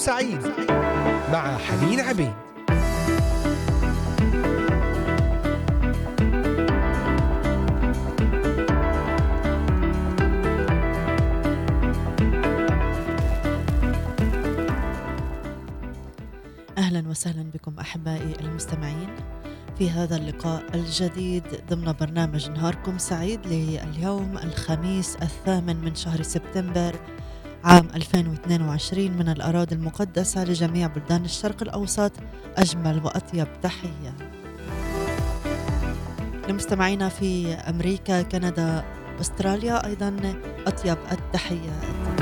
سعيد مع حنين عبيد. أهلا وسهلا بكم أحبائي المستمعين في هذا اللقاء الجديد ضمن برنامج نهاركم سعيد لليوم الخميس الثامن من شهر سبتمبر عام 2022 من الأراضي المقدسة لجميع بلدان الشرق الأوسط أجمل وأطيب تحية. لمستمعينا في أمريكا كندا أستراليا أيضا أطيب التحيات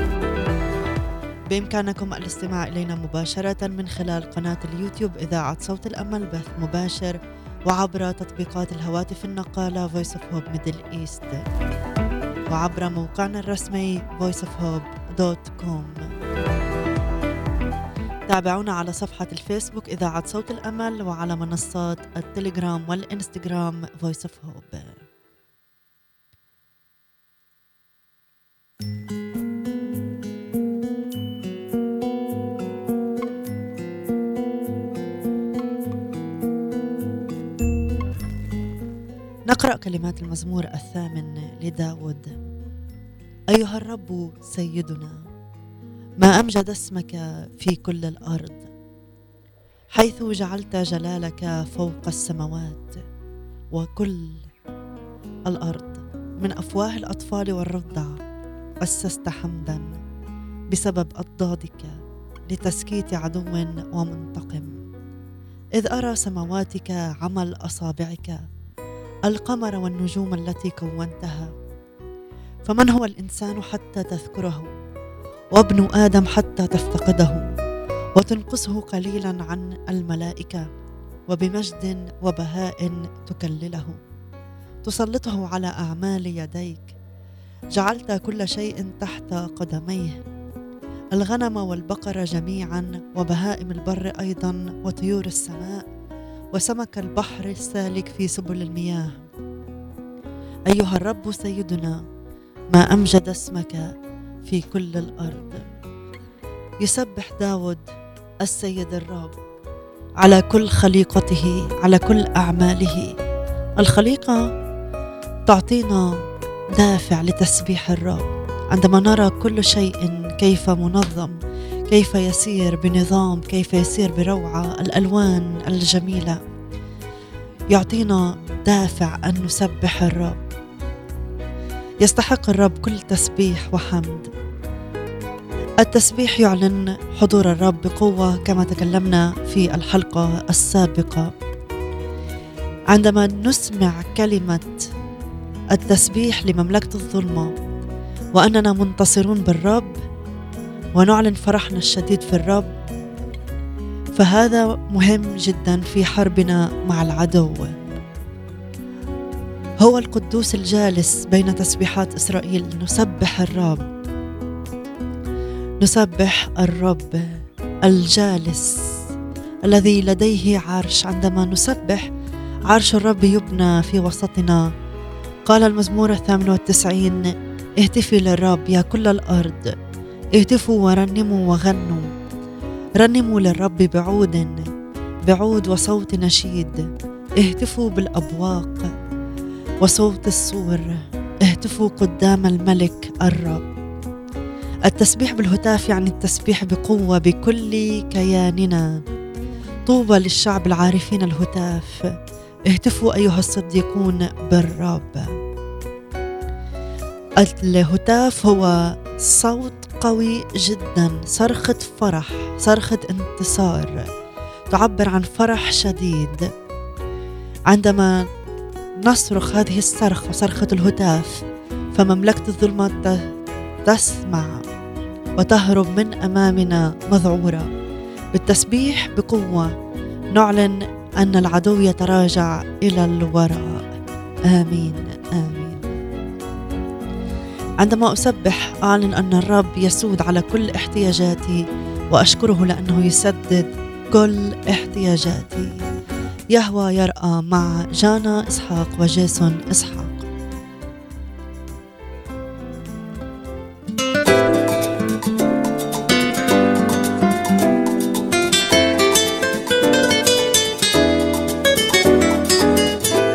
بإمكانكم الاستماع إلينا مباشرة من خلال قناة اليوتيوب إذاعة صوت الأمل بث مباشر وعبر تطبيقات الهواتف النقالة Voice of Hope Middle East وعبر موقعنا الرسمي voiceofhope.com تابعونا على صفحة الفيسبوك إذاعة صوت الأمل وعلى منصات التليجرام والإنستغرام Voice of Hope. نقرأ كلمات المزمور الثامن لداود أيها الرب سيدنا ما أمجد اسمك في كل الأرض حيث جعلت جلالك فوق السماوات وكل الأرض. من أفواه الأطفال والرضع أسست حمدا بسبب أضدادك لتسكيت عدو ومنتقم. إذ أرى سماواتك عمل أصابعك القمر والنجوم التي كونتها. فمن هو الإنسان حتى تذكره؟ وابن آدم حتى تفتقده وتنقصه قليلا عن الملائكة وبمجد وبهاء تكلله. تسلطه على أعمال يديك. جعلت كل شيء تحت قدميه. الغنم والبقر جميعا وبهائم البر أيضا وطيور السماء وسمك البحر السالك في سبل المياه. أيها الرب سيدنا ما أمجد اسمك في كل الأرض. يسبح داود السيد الرب على كل خليقته على كل أعماله. الخليقة تعطينا دافع لتسبيح الرب. عندما نرى كل شيء كيف منظم كيف يسير بنظام كيف يسير بروعة الألوان الجميلة يعطينا دافع أن نسبح الرب. يستحق الرب كل تسبيح وحمد. التسبيح يعلن حضور الرب بقوة كما تكلمنا في الحلقة السابقة. عندما نسمع كلمة التسبيح لمملكة الظلمة وأننا منتصرون بالرب ونعلن فرحنا الشديد في الرب فهذا مهم جدا في حربنا مع العدو. هو القدوس الجالس بين تسبيحات إسرائيل نسبح الرب. نسبح الرب الجالس الذي لديه عرش عندما نسبح عرش الرب يبنى في وسطنا. قال المزمور الثامن والتسعين اهتفي للرب يا كل الأرض. اهتفوا ورنموا وغنوا. رنموا للرب بعود بعود وصوت نشيد. اهتفوا بالأبواق وصوت السور اهتفوا قدام الملك الرب. التسبيح بالهتاف يعني التسبيح بقوة بكل كياننا. طوبى للشعب العارفين الهتاف. اهتفوا أيها الصديقون بالرب. الهتاف هو صوت قوي جدا صرخة فرح صرخة انتصار. تعبر عن فرح شديد. عندما نصرخ هذه الصرخة صرخة الهتاف فمملكة الظلمات تسمع وتهرب من أمامنا مذعورة. بالتسبيح بقوة نعلن أن العدو يتراجع إلى الوراء. آمين آمين. عندما أسبح أعلن أن الرب يسود على كل احتياجاتي وأشكره لأنه يسدد كل احتياجاتي. يهوى يرقى مع جانا إسحاق وجاسون إسحاق.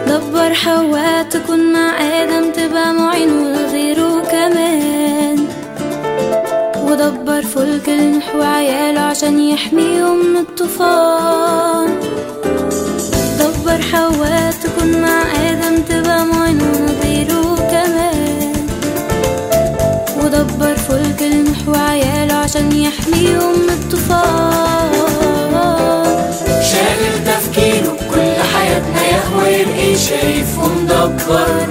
دبر حواء تكون مع آدم تبقى معين وغيره كمان. ودبر فلك المح وعياله عشان يحميهم من الطوفان شايف ومدبر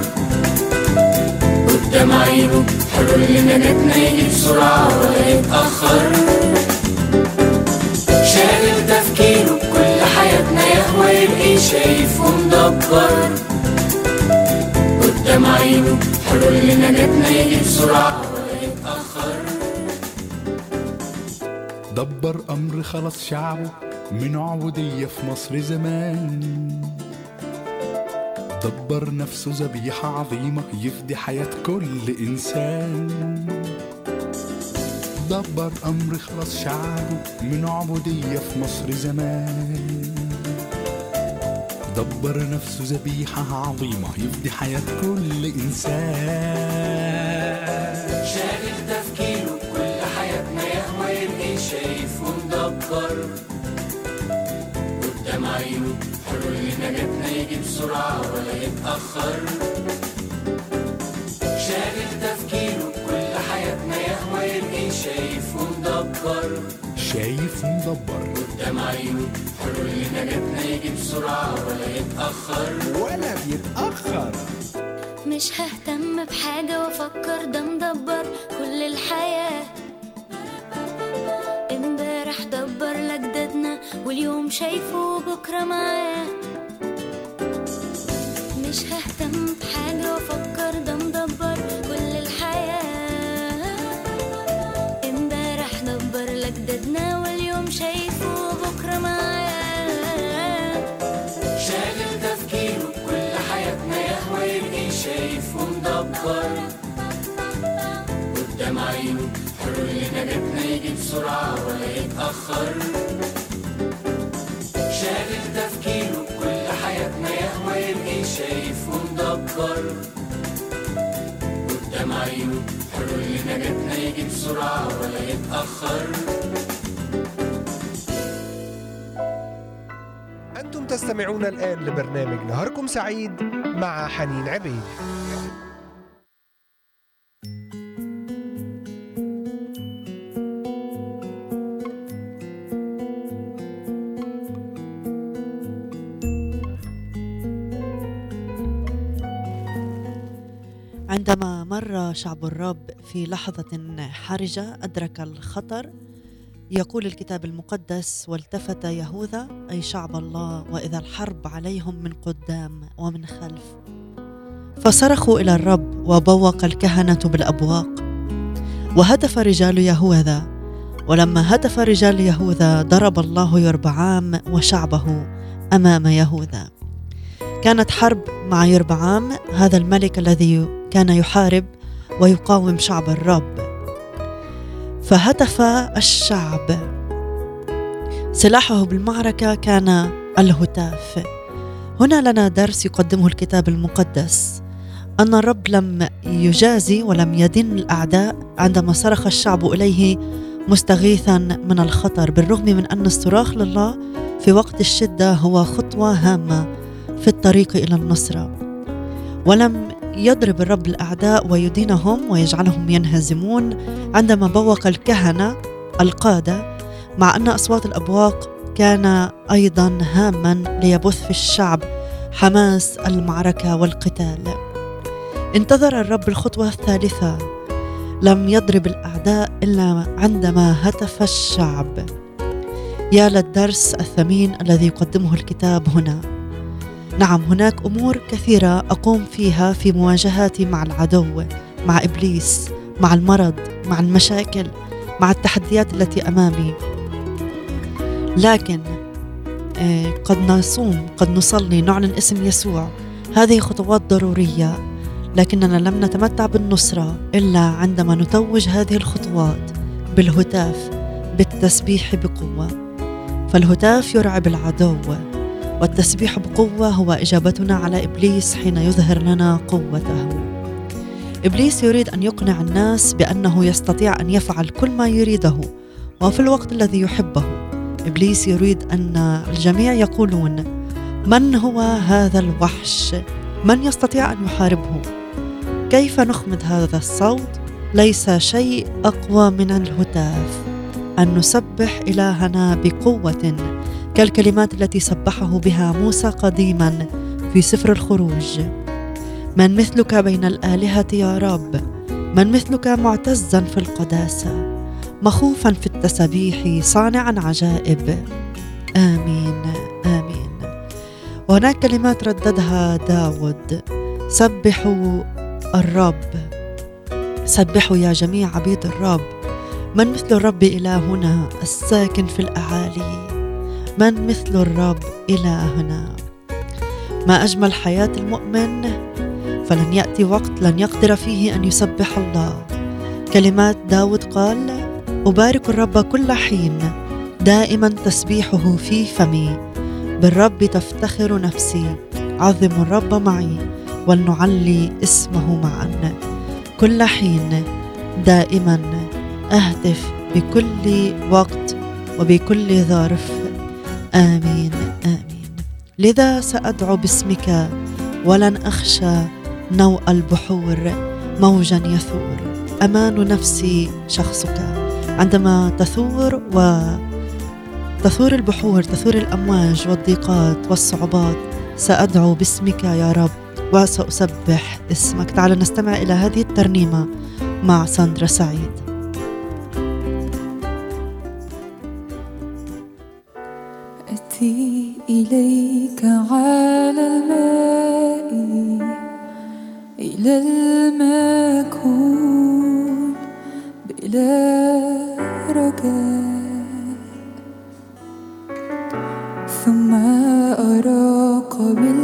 قدام عينه حلول لنجاتنا يجي بسرعة ولا يتأخر. شاغل تفكيره كل حياتنا يهوى يرقي شايف ومدبر قدام عينه حلول لنجاتنا يجي بسرعة دبر أمر خلص شعبه من عبودية في مصر زمان. دبر نفسه ذبيحة عظيمة يفدي حياة كل إنسان. دبر أمر خلص شعبه من عبودية في مصر زمان. دبر نفسه ذبيحة عظيمة يفدي حياة كل إنسان. لنجاتنا يجي بسرعة ولا يتأخر. شاغل تفكيره كل حياتنا يهوى يرقي شايف ومدبر. شايف مدبر قدام عينه حلول لنجاتنا يجي بسرعة ولا يتأخر. ولا بيتأخر. مش ههتم بحاجة وأفكر ده مدبر كل الحياة. امبارح دبر لجدادنا واليوم شايفه بكرة معاه. مش ههتم بحاجة وافكر ده مدبر كل الحياة. امبارح دبر لجدادنا واليوم شايفه بكرة معاه شاغل تفكيره كل حياتنا يهوى يرقي شايف ومدبر قدام عينه حلول لنجاتنا يجي بسرعة ولا يتأخر. شايف ومدبر قدام عينه حلول لنجاتنا يجي بسرعة ولا يتأخر. أنتم تستمعون الآن لبرنامج نهاركم سعيد مع حنين عبيد. شعب الرب في لحظة حرجة أدرك الخطر. يقول الكتاب المقدس والتفت يهوذا أي شعب الله وإذا الحرب عليهم من قدام ومن خلف. فصرخوا إلى الرب وبوق الكهنة بالأبواق. وهتف رجال يهوذا. ولما هتف رجال يهوذا ضرب الله يربعام وشعبه أمام يهوذا. كانت حرب مع يربعام. هذا الملك الذي كان يحارب ويقاوم شعب الرب. فهتف الشعب. سلاحه بالمعركة كان الهتاف. هنا لنا درس يقدمه الكتاب المقدس. أن الرب لم يجازي ولم يدن الأعداء عندما صرخ الشعب إليه مستغيثا من الخطر بالرغم من أن الصراخ لله في وقت الشدة هو خطوة هامة في الطريق إلى النصرة. ولم يضرب الرب الأعداء ويدينهم ويجعلهم ينهزمون عندما بوق الكهنة القادة مع أن أصوات الأبواق كان أيضا هاما ليبث في الشعب حماس المعركة والقتال. انتظر الرب الخطوة الثالثة. لم يضرب الأعداء إلا عندما هتف الشعب. يا للدرس الثمين الذي يقدمه الكتاب هنا. نعم هناك أمور كثيرة أقوم فيها في مواجهاتي مع العدو مع إبليس مع المرض مع المشاكل مع التحديات التي أمامي. لكن آه، قد نصوم قد نصلي نعلن اسم يسوع. هذه خطوات ضرورية لكننا لم نتمتع بالنصرة إلا عندما نتوج هذه الخطوات بالهتاف بالتسبيح بقوة. فالهتاف يرعب العدو والتسبيح بقوة هو إجابتنا على إبليس حين يظهر لنا قوته. إبليس يريد أن يقنع الناس بأنه يستطيع أن يفعل كل ما يريده وفي الوقت الذي يحبه. إبليس يريد أن الجميع يقولون من هو هذا الوحش؟ من يستطيع أن يحاربه؟ كيف نخمد هذا الصوت؟ ليس شيء أقوى من الهتاف. أن نسبح إلهنا بقوة كالكلمات التي سبحه بها موسى قديما في سفر الخروج. من مثلك بين الآلهة يا رب؟ من مثلك معتزا في القداسة؟ مخوفا في التسبيح صانعا عجائب. آمين آمين. وهناك كلمات رددها داود. سبحوا الرب. سبحوا يا جميع عبيد الرب. من مثل الرب إلهنا الساكن في الأعالي؟ من مثل الرب إلهنا. ما أجمل حياة المؤمن فلن يأتي وقت لن يقدر فيه أن يسبح الله. كلمات داود قال أبارك الرب كل حين دائما تسبيحه في فمي. بالرب تفتخر نفسي عظم الرب معي ولنعلي اسمه معا. كل حين دائما اهتف بكل وقت وبكل ظرف. آمين آمين. لذا سأدعو باسمك ولن أخشى نوء البحور موجا يثور. أمان نفسي شخصك. عندما تثور و تثور البحور تثور الأمواج والضيقات والصعوبات سأدعو باسمك يا رب وسأسبح اسمك. تعالوا نستمع إلى هذه الترنيمة مع ساندرا سعيد. إليك على الماء إلى المكون بلا رجاء. ثم أراك بالإيمان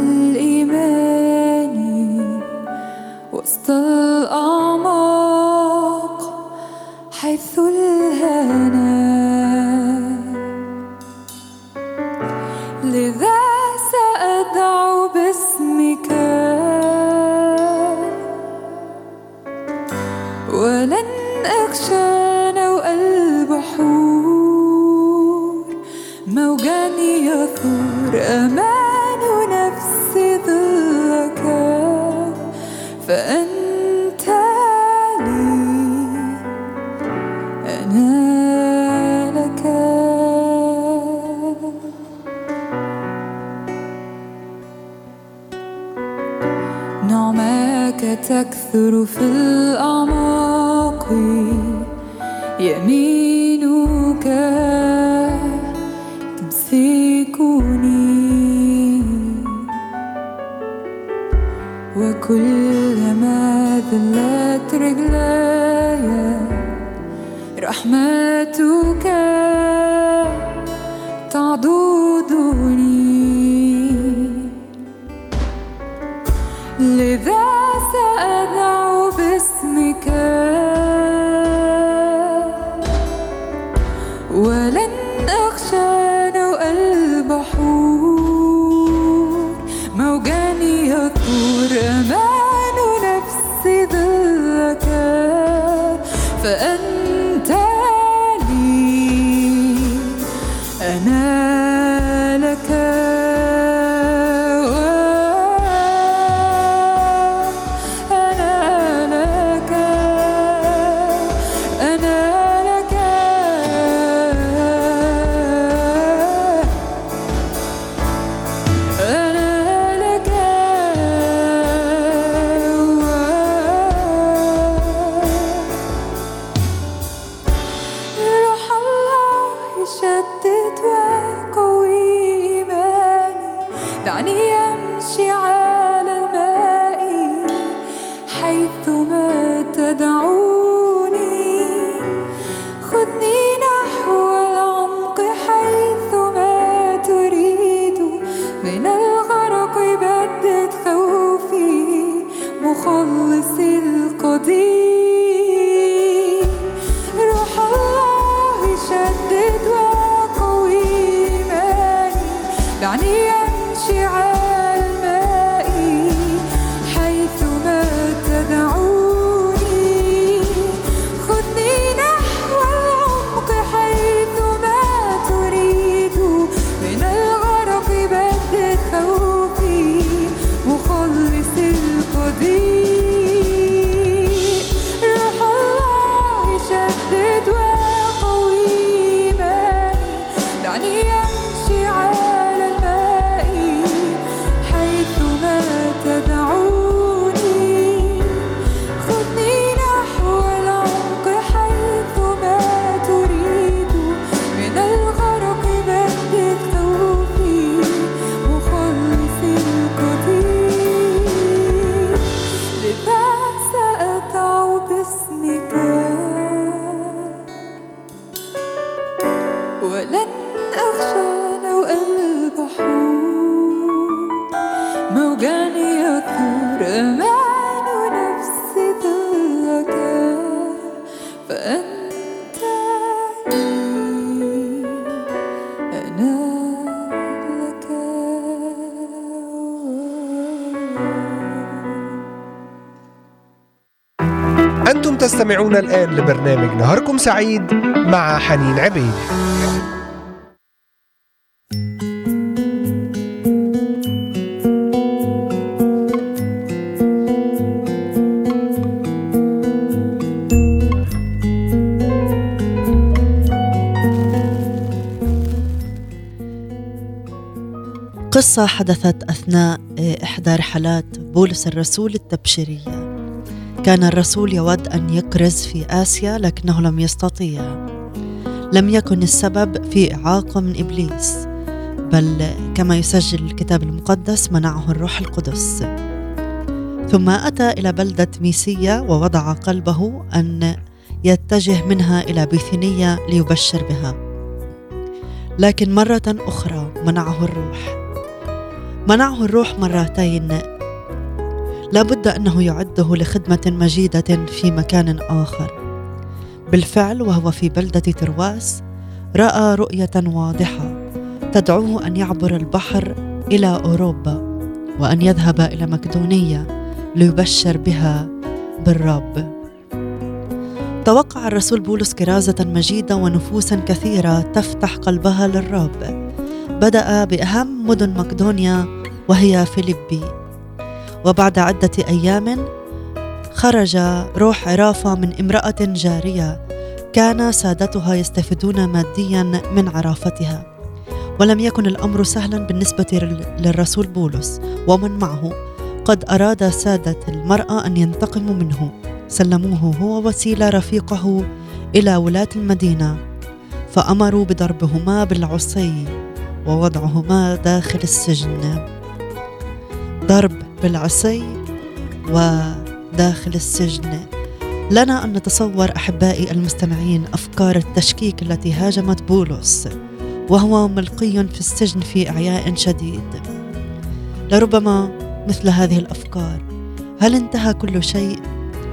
ولن أخشى نوء البحور. موجا يثور أمان نفسي ظلك فأنت لي أنا لك. نعماك تكثر في الأعماق يمينك تمسكني. وكلما ذلت رجلاي رحمتك تستمعون الآن لبرنامج نهاركم سعيد مع حنين عبيد. قصة حدثت أثناء إحدى رحلات بولس الرسول التبشيرية. كان الرسول يود أن يكرز في آسيا لكنه لم يستطيع. لم يكن السبب في إعاقة من إبليس بل كما يسجل الكتاب المقدس منعه الروح القدس. ثم أتى إلى بلدة ميسية ووضع قلبه أن يتجه منها إلى بيثينية ليبشر بها. لكن مرة أخرى منعه الروح. منعه الروح مرتين لابد أنه يعده لخدمة مجيدة في مكان آخر. بالفعل وهو في بلدة ترواس رأى رؤية واضحة تدعوه أن يعبر البحر إلى أوروبا وأن يذهب إلى مقدونية ليبشر بها بالرب. توقع الرسول بولس كرازه مجيدة ونفوسا كثيرة تفتح قلبها للرب. بدأ بأهم مدن مقدونيا وهي فيليبي. وبعد عدة أيام خرج روح عرافة من امرأة جارية كان سادتها يستفيدون ماديا من عرافتها. ولم يكن الأمر سهلا بالنسبة لل- للرسول بولس ومن معه قد أراد سادة المرأة أن ينتقموا منه. سلموه هو وسيلة رفيقه إلى ولاة المدينة فأمروا بضربهما بالعصي ووضعهما داخل السجن. بالعصي وداخل السجن. لنا أن نتصور أحبائي المستمعين أفكار التشكيك التي هاجمت بولس وهو ملقي في السجن في أعياء شديد. لربما مثل هذه الأفكار هل انتهى كل شيء؟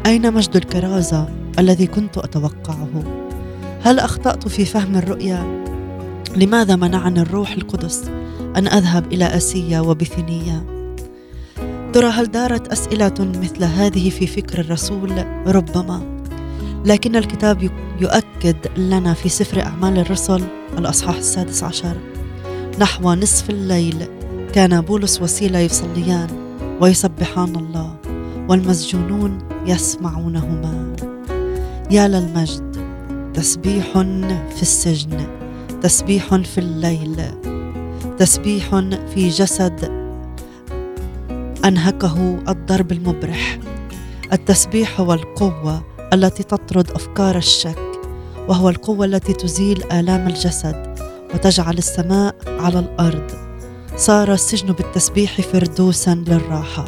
أين مجد الكرازة الذي كنت أتوقعه؟ هل أخطأت في فهم الرؤيا؟ لماذا منعني الروح القدس أن أذهب إلى أسيا وبثينيه ترى هل دارت أسئلة مثل هذه في فكر الرسول؟ ربما. لكن الكتاب يؤكد لنا في سفر أعمال الرسل الأصحاح السادس عشر. نحو نصف الليل كان بولس وسيلة يصليان ويسبحان الله والمسجونون يسمعونهما. يا للمجد تسبيح في السجن تسبيح في الليل تسبيح في جسد أنهكه الضرب المبرح. التسبيح هو القوة التي تطرد أفكار الشك وهو القوة التي تزيل آلام الجسد وتجعل السماء على الأرض. صار السجن بالتسبيح فردوسا للراحة.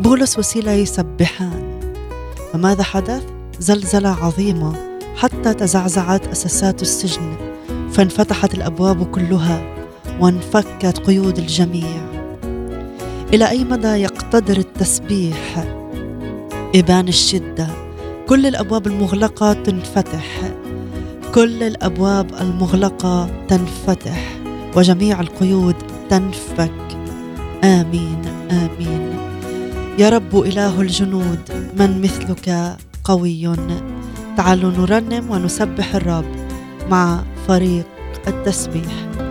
بولس وسيله يسبحان. فماذا حدث؟ زلزلة عظيمة حتى تزعزعت أساسات السجن فانفتحت الأبواب كلها وانفكت قيود الجميع. إلى أي مدى يقتدر التسبيح؟ إبان الشدة. كل الأبواب المغلقة تنفتح. كل الأبواب المغلقة تنفتح. وجميع القيود تنفك. آمين آمين. يا رب إله الجنود من مثلك قوي. تعالوا نرنم ونسبح الرب مع فريق التسبيح.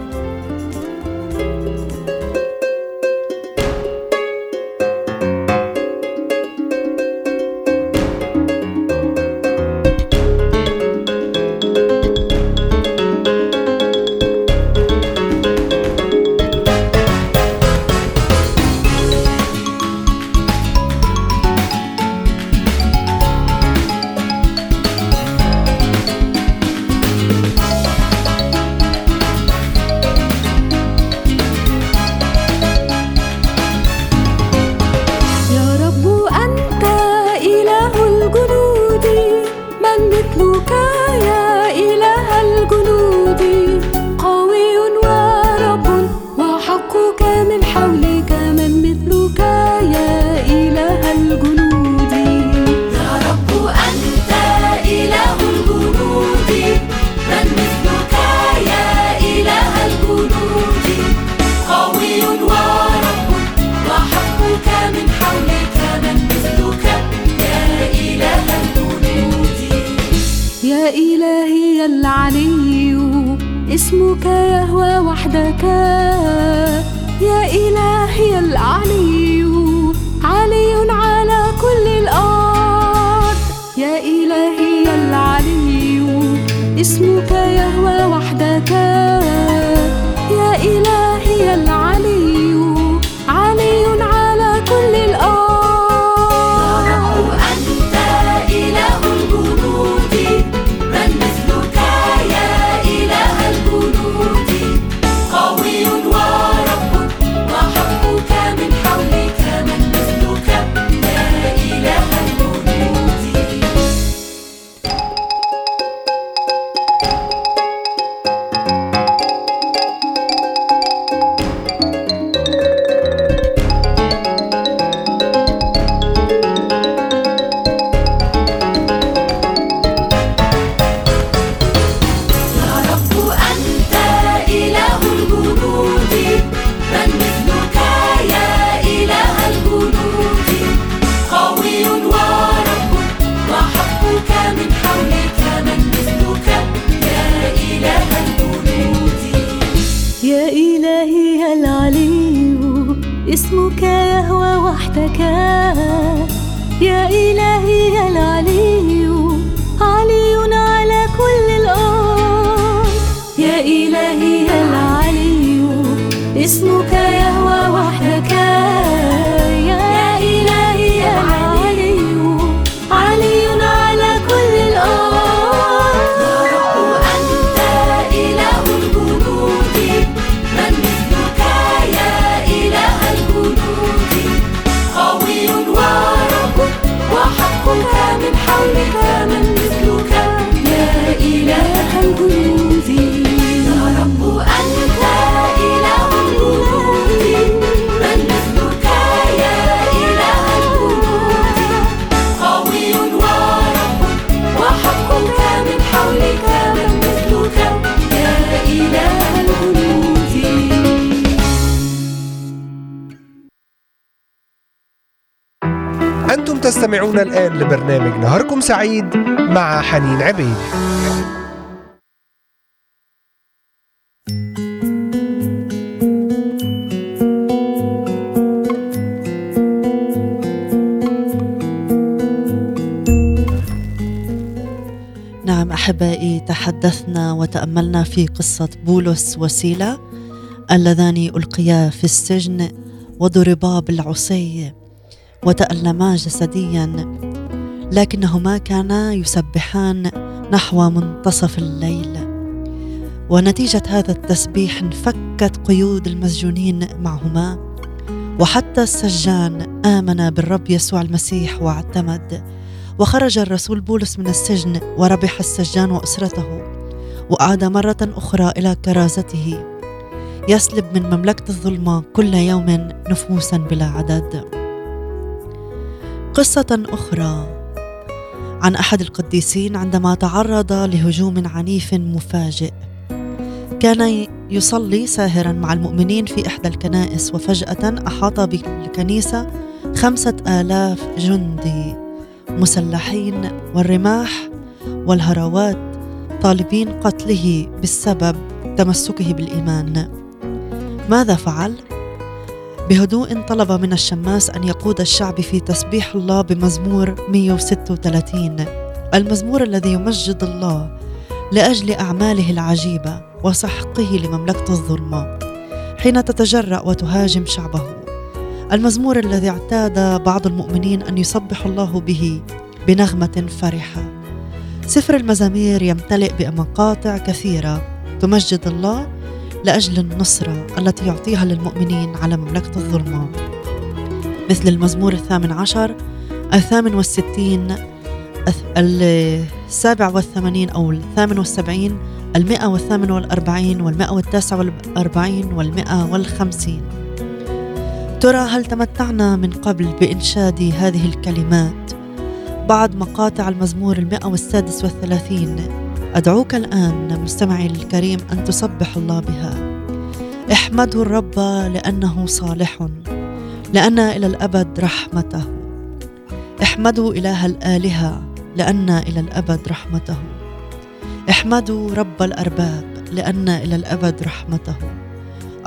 تستمعون الآن لبرنامج نهاركم سعيد مع حنين عبيد. نعم أحبائي تحدثنا وتأملنا في قصة بولس وسيله اللذان ألقيا في السجن وضربا بالعصي. وتألما جسديا. لكنهما كانا يسبحان نحو منتصف الليل. ونتيجة هذا التسبيح انفكت قيود المسجونين معهما. وحتى السجان آمن بالرب يسوع المسيح واعتمد. وخرج الرسول بولس من السجن وربح السجان وأسرته. وعاد مرة أخرى إلى كرازته. يسلب من مملكة الظلمة كل يوم نفوسا بلا عدد. قصة أخرى. عن أحد القديسين عندما تعرض لهجوم عنيف مفاجئ. كان يصلي ساهرا مع المؤمنين في إحدى الكنائس وفجأة أحاط بالكنيسة خمسة آلاف جندي مسلحين والرماح والهراوات طالبين قتله بسبب تمسكه بالإيمان. ماذا فعل؟ بهدوء طلب من الشماس أن يقود الشعب في تسبيح الله بمزمور 136 المزمور الذي يمجد الله لأجل أعماله العجيبة وسحقه لمملكة الظلمه حين تتجرأ وتهاجم شعبه. المزمور الذي اعتاد بعض المؤمنين أن يسبح الله به بنغمة فرحة. سفر المزامير يمتلئ بمقاطع كثيرة تمجد الله لأجل النصرة التي يعطيها للمؤمنين على مملكة الظلمة. مثل المزمور الثامن عشر الثامن والستين السابع والثمانين أو الثامن والسبعين المئة والثامن والأربعين والمئة والتاسع والأربعين والمئة والخمسين. ترى هل تمتعنا من قبل بإنشاد هذه الكلمات بعد مقاطع المزمور المئة والسادس والثلاثين؟ أدعوك الآن مستمعي الكريم أن تسبح الله بها. احمدوا الرب لأنه صالح لأن إلى الأبد رحمته. احمدوا إله الآلهة لأن إلى الأبد رحمته. احمدوا رب الأرباب لأن إلى الأبد رحمته.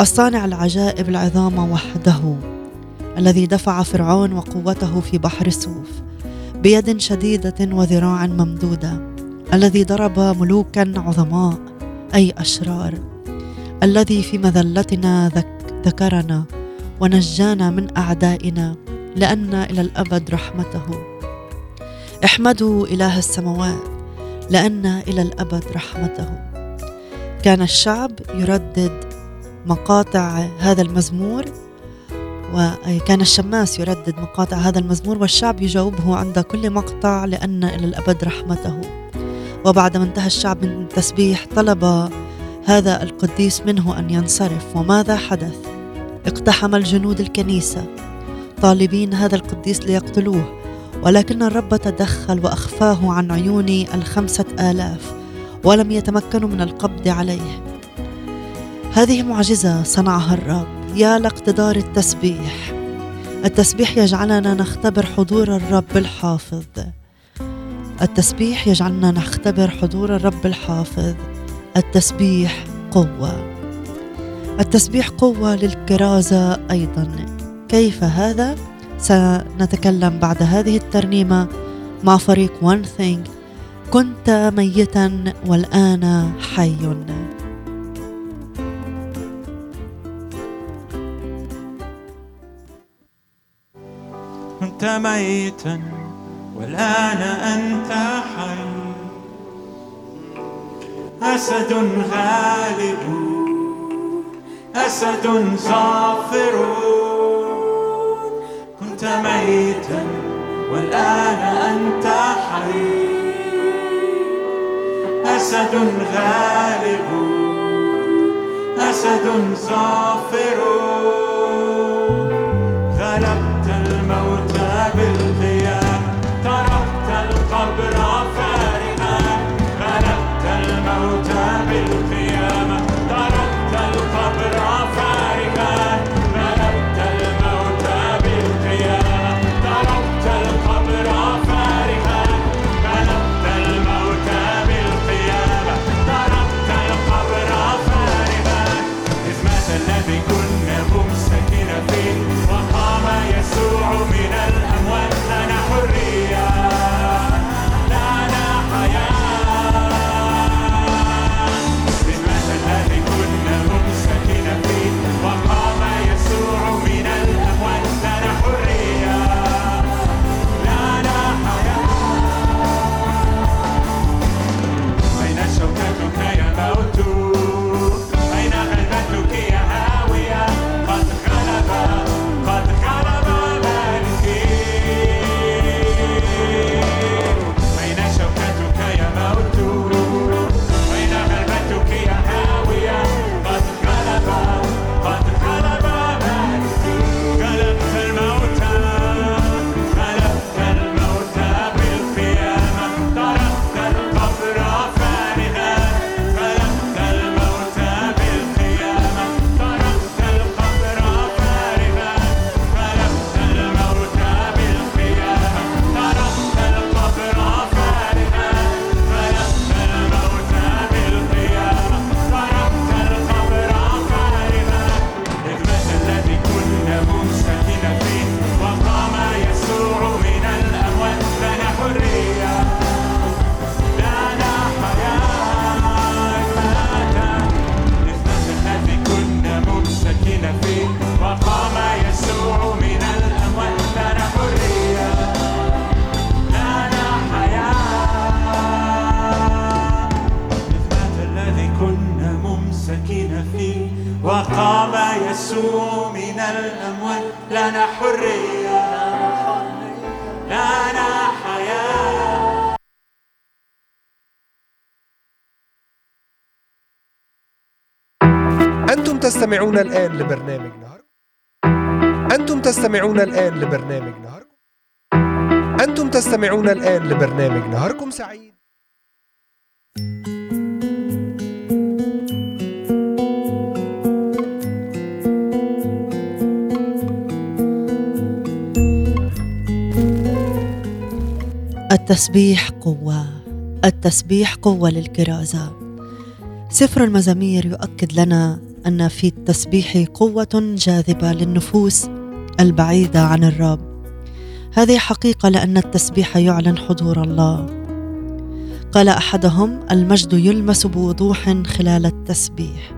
الصانع العجائب العظام وحده الذي دفع فرعون وقوته في بحر صوف بيد شديدة وذراع ممدودة. الذي ضرب ملوكا عظماء أي أشرار. الذي في مذلتنا ذكرنا ونجانا من أعدائنا لأن إلى الأبد رحمته. احمدوا إله السماوات لأن إلى الأبد رحمته. كان الشعب يردد مقاطع هذا المزمور وكان الشماس يردد مقاطع هذا المزمور والشعب يجاوبه عند كل مقطع لأن إلى الأبد رحمته. وبعد ما انتهى الشعب من التسبيح طلب هذا القديس منه أن ينصرف. وماذا حدث؟ اقتحم الجنود الكنيسة. طالبين هذا القديس ليقتلوه. ولكن الرب تدخل وأخفاه عن عيون الخمسة آلاف ولم يتمكنوا من القبض عليه. هذه معجزة صنعها الرب. يا لاقتدار التسبيح. التسبيح يجعلنا نختبر حضور الرب الحافظ. التسبيح يجعلنا نختبر حضور الرب الحافظ. التسبيح قوة. التسبيح قوة للكرازة أيضا. كيف هذا؟ سنتكلم بعد هذه الترنيمة مع فريق One Thing. كنت ميتا والآن حي. كنت ميتا والآن أنت حي. أسد غالب. أسد ظافر كنت ميتا والآن أنت حي. أسد غالب. أسد ظافر تستمعون الآن لبرنامج نهار. أنتم تستمعون الآن لبرنامج نهار. أنتم تستمعون الآن لبرنامج نهاركم سعيد. التسبيح قوة. التسبيح قوة للكرازة. سفر المزامير يؤكد لنا أن في التسبيح قوة جاذبة للنفوس البعيدة عن الرب. هذه حقيقة لأن التسبيح يعلن حضور الله. قال أحدهم المجد يلمس بوضوح خلال التسبيح.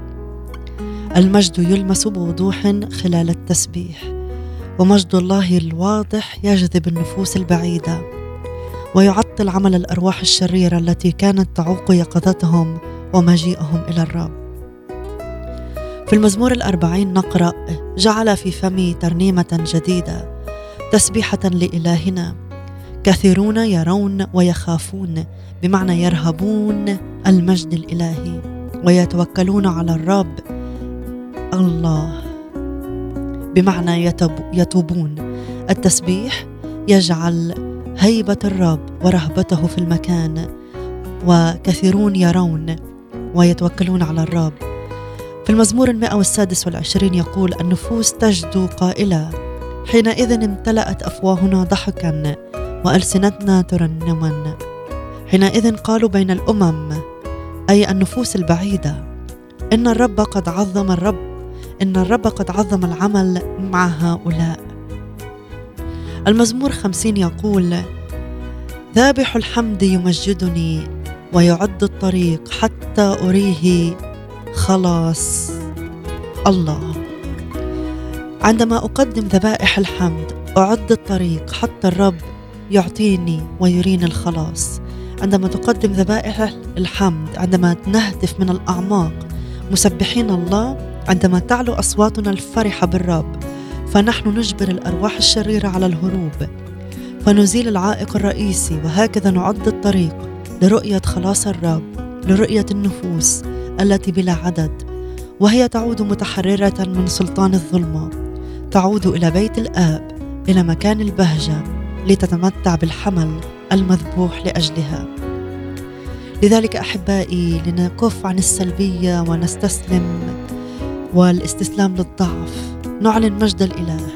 المجد يلمس بوضوح خلال التسبيح. ومجد الله الواضح يجذب النفوس البعيدة. ويعطل عمل الأرواح الشريرة التي كانت تعوق يقظتهم ومجيئهم إلى الرب. في المزمور الأربعين نقرأ جعل في فمي ترنيمة جديدة تسبيحة لإلهنا. كثيرون يرون ويخافون بمعنى يرهبون المجد الإلهي ويتوكلون على الرب الله. بمعنى يتوبون. التسبيح يجعل هيبة الرب ورهبته في المكان وكثيرون يرون ويتوكلون على الرب. في المزمور المئة والسادس والعشرين يقول النفوس تجدو قائلة. حينئذ امتلأت أفواهنا ضحكا وألسنتنا ترنما. حينئذ قالوا بين الأمم أي النفوس البعيدة إن الرب قد عظم الرب إن الرب قد عظم العمل مع هؤلاء. المزمور خمسين يقول ذابح الحمد يمجدني ويعد الطريق حتى أريه خلاص. الله. عندما أقدم ذبائح الحمد أعد الطريق حتى الرب يعطيني ويريني الخلاص. عندما تقدم ذبائح الحمد عندما نهتف من الأعماق مسبحين الله عندما تعلو أصواتنا الفرحة بالرب فنحن نجبر الأرواح الشريرة على الهروب فنزيل العائق الرئيسي وهكذا نعد الطريق لرؤية خلاص الرب لرؤية النفوس التي بلا عدد وهي تعود متحررة من سلطان الظلمة. تعود إلى بيت الآب إلى مكان البهجة لتتمتع بالحمل المذبوح لأجلها. لذلك أحبائي لنكف عن السلبية ونستسلم والاستسلام للضعف. نعلن مجد الإله.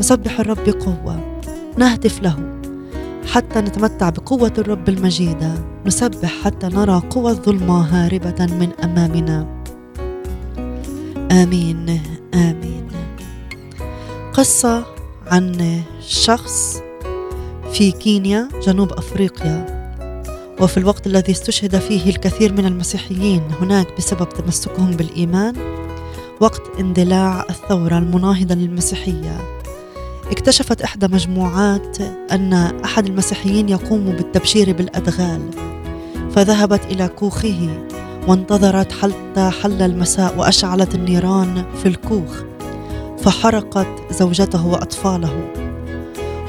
نسبح الرب بقوة. نهتف له. حتى نتمتع بقوة الرب المجيدة نسبح حتى نرى قوى الظلمة هاربة من أمامنا. آمين آمين. قصة عن شخص في كينيا جنوب أفريقيا. وفي الوقت الذي استشهد فيه الكثير من المسيحيين هناك بسبب تمسكهم بالإيمان وقت اندلاع الثورة المناهضة للمسيحية. اكتشفت إحدى مجموعات أن أحد المسيحيين يقوم بالتبشير بالأدغال فذهبت إلى كوخه وانتظرت حتى حل المساء وأشعلت النيران في الكوخ فحرقت زوجته وأطفاله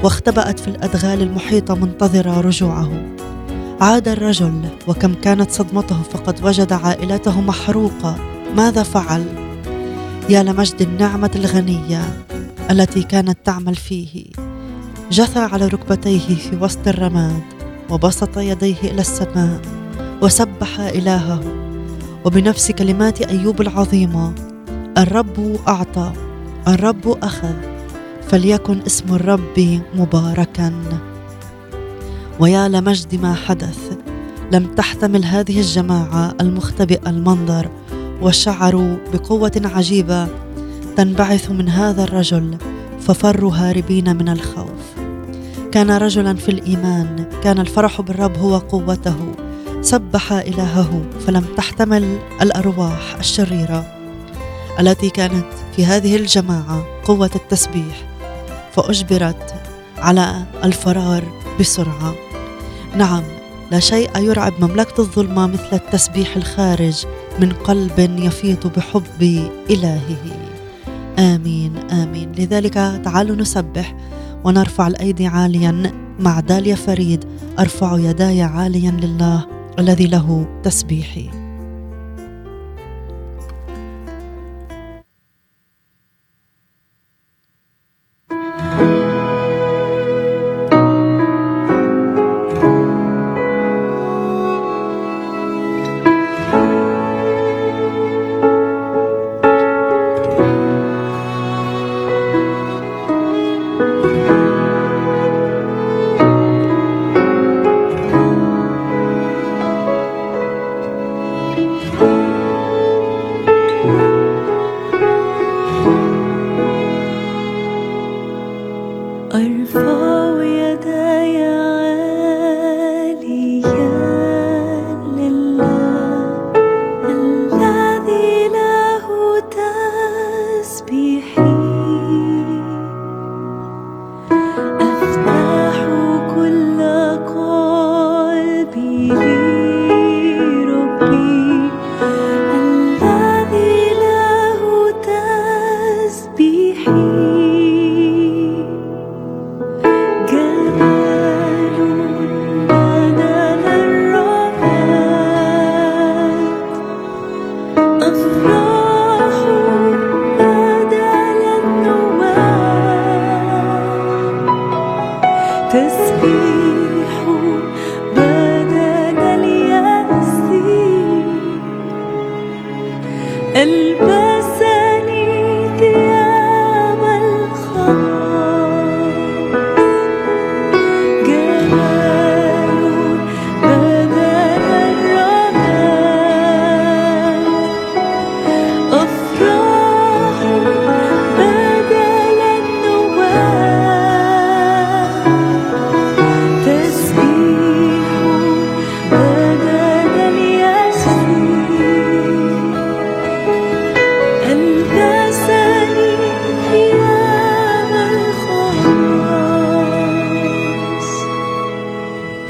واختبأت في الأدغال المحيطة منتظرة رجوعه. عاد الرجل وكم كانت صدمته فقد وجد عائلته محروقة. ماذا فعل؟ يا لمجد النعمة الغنية. التي كانت تعمل فيه. جثى على ركبتيه في وسط الرماد وبسط يديه إلى السماء وسبح إلهه. وبنفس كلمات أيوب العظيمه الرب أعطى الرب أخذ فليكن اسم الرب مباركا. ويا لمجد ما حدث لم تحتمل هذه الجماعة المختبئة المنظر وشعروا بقوة عجيبة تنبعث من هذا الرجل ففروا هاربين من الخوف. كان رجلا في الإيمان كان الفرح بالرب هو قوته. سبح إلهه فلم تحتمل الأرواح الشريرة. التي كانت في هذه الجماعة قوة التسبيح فأجبرت على الفرار بسرعة. نعم لا شيء يرعب مملكة الظلمة مثل التسبيح الخارج من قلب يفيض بحب إلهه. آمين آمين. لذلك تعالوا نسبح ونرفع الأيدي عاليا مع داليا فريد. أرفع يداي عاليا لله الذي له تسبيحي.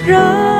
热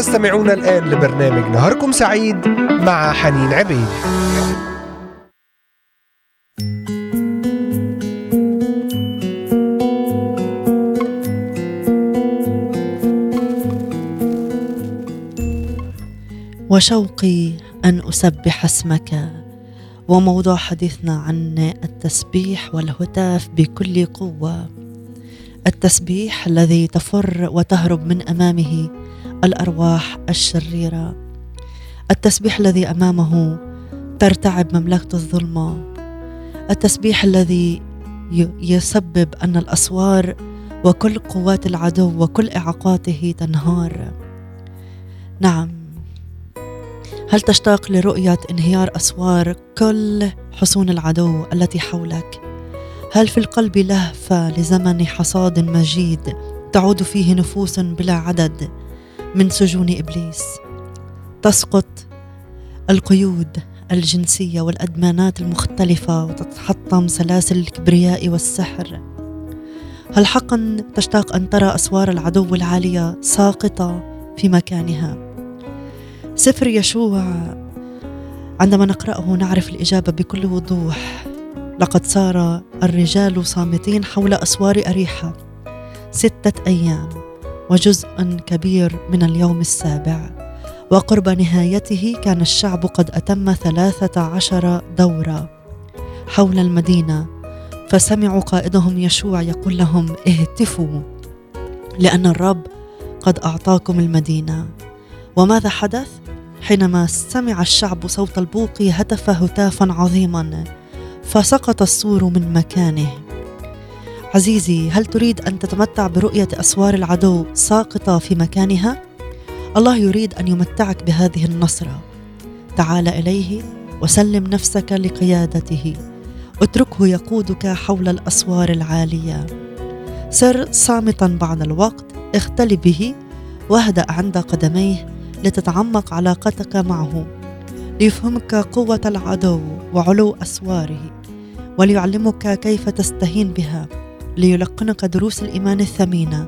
تستمعون الآن لبرنامج نهاركم سعيد مع حنين عبيد. وشوقي أن أسبح اسمك وموضوع حديثنا عن التسبيح والهتاف بكل قوة. التسبيح الذي تفر وتهرب من أمامه الأرواح الشريرة. التسبيح الذي أمامه ترتعب مملكة الظلمة. التسبيح الذي يسبب أن الأسوار وكل قوات العدو وكل إعاقاته تنهار. نعم. هل تشتاق لرؤية انهيار أسوار كل حصون العدو التي حولك؟ هل في القلب لهفة لزمن حصاد مجيد تعود فيه نفوس بلا عدد؟ من سجون إبليس. تسقط القيود الجنسية والأدمانات المختلفة وتتحطم سلاسل الكبرياء والسحر. هل حقا تشتاق أن ترى أسوار العدو العالية ساقطة في مكانها؟ سفر يشوع عندما نقرأه نعرف الإجابة بكل وضوح. لقد صار الرجال صامتين حول أسوار أريحة. ستة أيام. وجزء كبير من اليوم السابع. وقرب نهايته كان الشعب قد أتم ثلاثة عشر دورة حول المدينة فسمعوا قائدهم يشوع يقول لهم اهتفوا لأن الرب قد أعطاكم المدينة. وماذا حدث؟ حينما سمع الشعب صوت البوق هتف هتافا عظيما فسقط السور من مكانه. عزيزي هل تريد أن تتمتع برؤية أسوار العدو ساقطة في مكانها؟ الله يريد أن يمتعك بهذه النصرة. تعال إليه وسلم نفسك لقيادته. اتركه يقودك حول الأسوار العالية. سر صامتا بعض الوقت اختل به واهدا عند قدميه لتتعمق علاقتك معه. ليفهمك قوة العدو وعلو أسواره وليعلمك كيف تستهين بها. ليلقنك دروس الإيمان الثمينة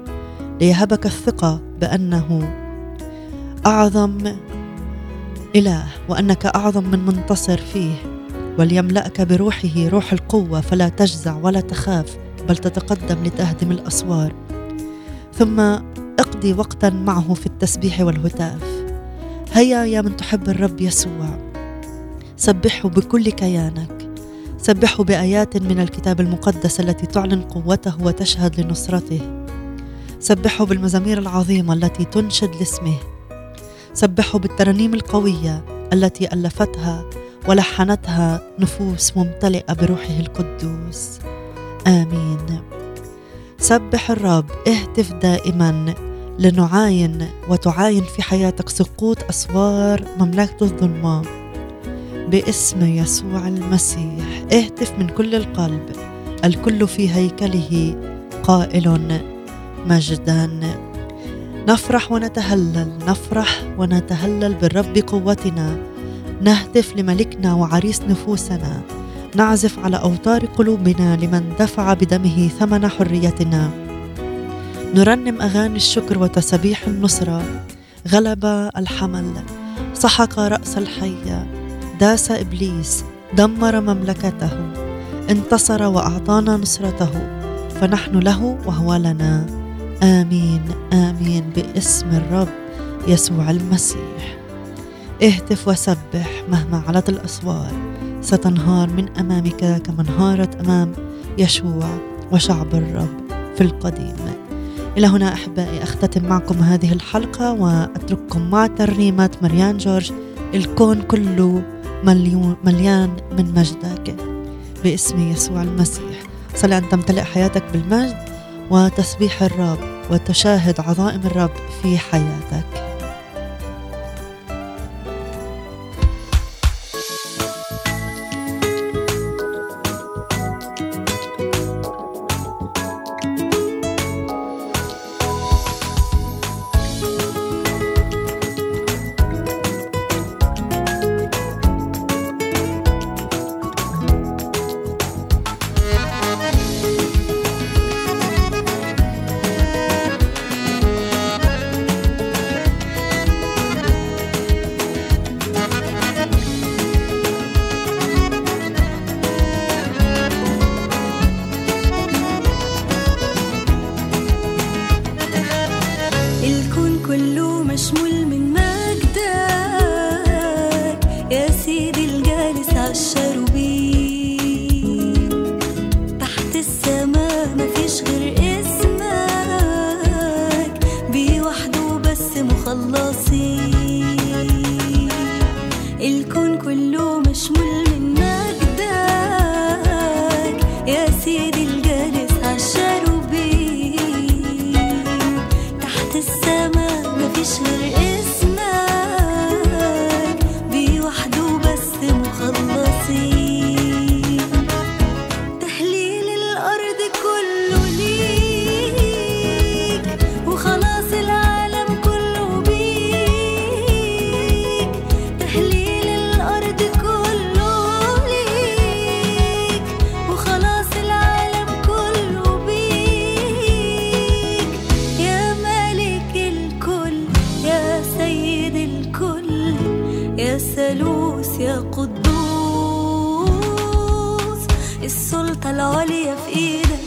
ليهبك الثقة بأنه أعظم إله وأنك أعظم من منتصر فيه وليملأك بروحه روح القوة فلا تجزع ولا تخاف بل تتقدم لتهدم الأسوار. ثم اقضي وقتا معه في التسبيح والهتاف. هيا يا من تحب الرب يسوع سبحه بكل كيانك. سبحه بآيات من الكتاب المقدس التي تعلن قوته وتشهد لنصرته. سبحه بالمزامير العظيمة التي تنشد لاسمه. سبحه بالترانيم القوية التي ألفتها ولحنتها نفوس ممتلئة بروحه القدوس. آمين. سبح الرب اهتف دائما لنعاين وتعاين في حياتك سقوط أسوار مملكة الظلمة. باسم يسوع المسيح. اهتف من كل القلب. الكل في هيكله قائل مجدا. نفرح ونتهلل نفرح ونتهلل بالرب قوتنا نهتف لملكنا وعريس نفوسنا. نعزف على أوتار قلوبنا لمن دفع بدمه ثمن حريتنا. نرنم أغاني الشكر وتسابيح النصرة. غلب الحمل. سحق رأس الحيه داس إبليس دمر مملكته انتصر وأعطانا نصرته فنحن له وهو لنا. آمين آمين باسم الرب يسوع المسيح. اهتف وسبح مهما علت الأسوار. ستنهار من أمامك كما انهارت أمام يشوع وشعب الرب في القديم. إلى هنا أحبائي أختتم معكم هذه الحلقة وأترككم مع ترنيمة مريان جورج. الكون كله مليون مليان من مجدك باسم يسوع المسيح. صلي أن تمتلئ حياتك بالمجد وتسبيح الرب وتشاهد عظائم الرب في حياتك. يا قدوس السلطة العليا في إيدك.